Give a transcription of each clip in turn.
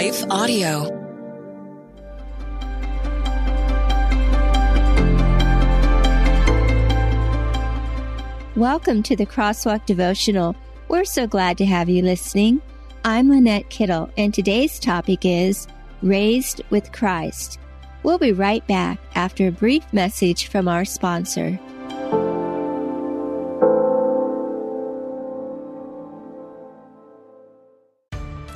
Life Audio. Welcome to the Crosswalk Devotional. We're so glad to have you listening. I'm Lynette Kittle, and today's topic is Raised with Christ. We'll be right back after a brief message from our sponsor.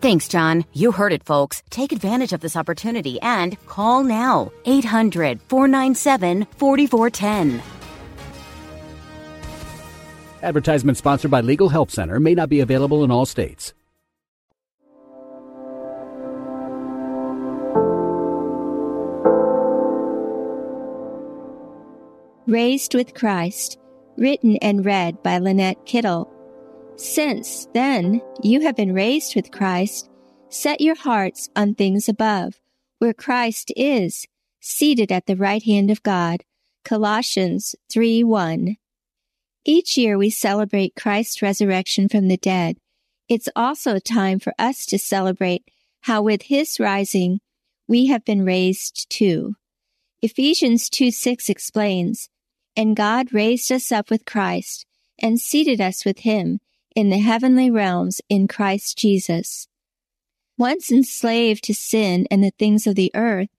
Thanks, John. You heard it, folks. Take advantage of this opportunity and call now 800 497 4410. Advertisement sponsored by Legal Help Center may not be available in all states. Raised with Christ, written and read by Lynette Kittle. Since then you have been raised with Christ, set your hearts on things above, where Christ is, seated at the right hand of God. Colossians 3 1. Each year we celebrate Christ's resurrection from the dead. It's also a time for us to celebrate how with his rising we have been raised too. Ephesians 2 6 explains, And God raised us up with Christ and seated us with him in the heavenly realms in Christ Jesus. Once enslaved to sin and the things of the earth,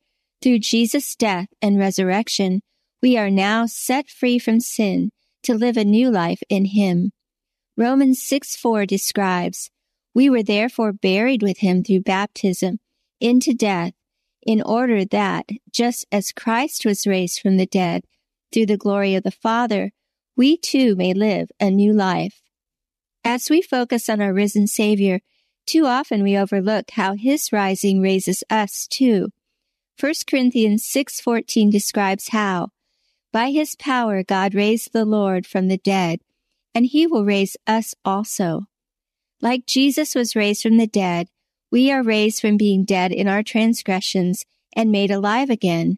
through Jesus' death and resurrection, we are now set free from sin to live a new life in Him. Romans 6 4 describes, We were therefore buried with Him through baptism into death, in order that, just as Christ was raised from the dead through the glory of the Father, we too may live a new life. As we focus on our risen Savior, too often we overlook how his rising raises us too. 1 Corinthians 6:14 describes how by his power God raised the Lord from the dead, and he will raise us also. Like Jesus was raised from the dead, we are raised from being dead in our transgressions and made alive again.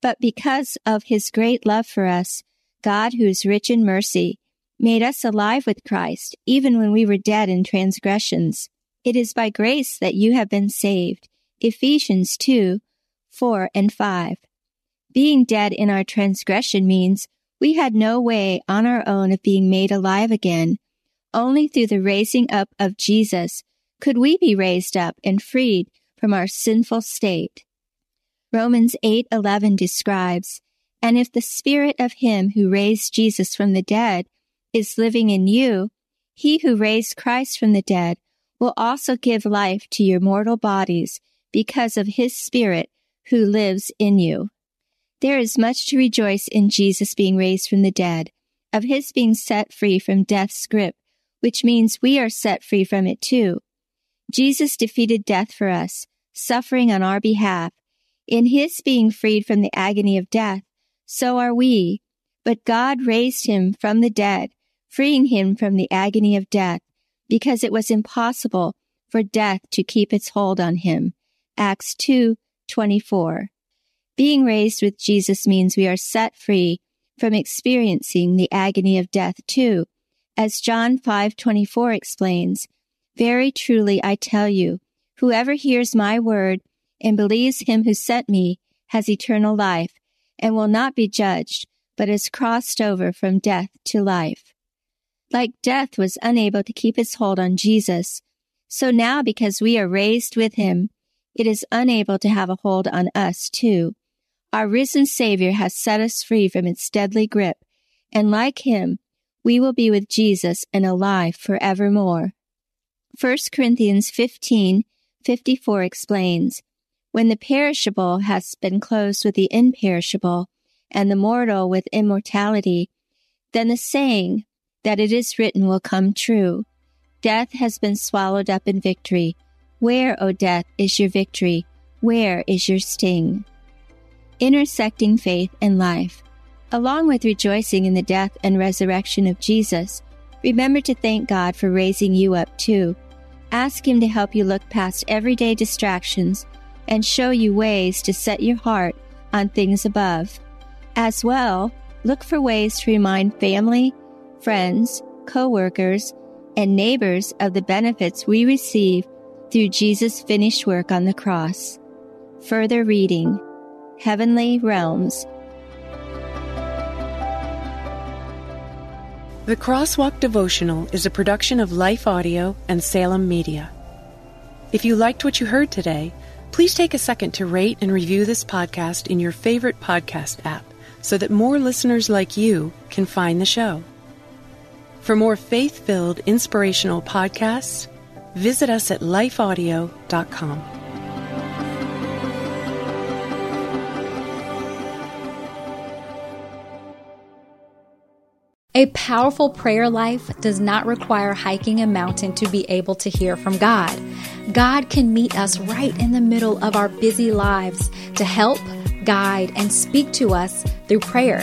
But because of his great love for us, God, who is rich in mercy, made us alive with Christ, even when we were dead in transgressions. It is by grace that you have been saved. Ephesians 2, 4 and 5. Being dead in our transgression means we had no way on our own of being made alive again. Only through the raising up of Jesus could we be raised up and freed from our sinful state. Romans 8:11 describes, "And if the spirit of him who raised Jesus from the dead is living in you, he who raised Christ from the dead will also give life to your mortal bodies because of his spirit who lives in you." There is much to rejoice in Jesus being raised from the dead, of his being set free from death's grip, which means we are set free from it too. Jesus defeated death for us, suffering on our behalf. In his being freed from the agony of death, so are we. But God raised him from the dead, freeing him from the agony of death, because it was impossible for death to keep its hold on him. Acts 2:24. Being raised with Jesus means we are set free from experiencing the agony of death too. As John 5:24 explains, "Very truly I tell you, whoever hears my word and believes him who sent me has eternal life and will not be judged, but is crossed over from death to life." Like death was unable to keep its hold on Jesus, so now because we are raised with him, it is unable to have a hold on us too. Our risen Savior has set us free from its deadly grip, and like him, we will be with Jesus and alive forevermore. 1 Corinthians 15, 54 explains, When the perishable has been closed with the imperishable, and the mortal with immortality, then the saying that it is written will come true. Death has been swallowed up in victory. Where, O death, is your victory? Where is your sting? Intersecting faith and life. Along with rejoicing in the death and resurrection of Jesus, remember to thank God for raising you up too. Ask Him to help you look past everyday distractions and show you ways to set your heart on things above. As well, look for ways to remind family, friends, co-workers, and neighbors of the benefits we receive through Jesus' finished work on the cross. Further reading Heavenly Realms. The Crosswalk Devotional is a production of Life Audio and Salem Media. If you liked what you heard today, please take a second to rate and review this podcast in your favorite podcast app so that more listeners like you can find the show. For more faith filled, inspirational podcasts, visit us at lifeaudio.com. A powerful prayer life does not require hiking a mountain to be able to hear from God. God can meet us right in the middle of our busy lives to help, guide, and speak to us through prayer.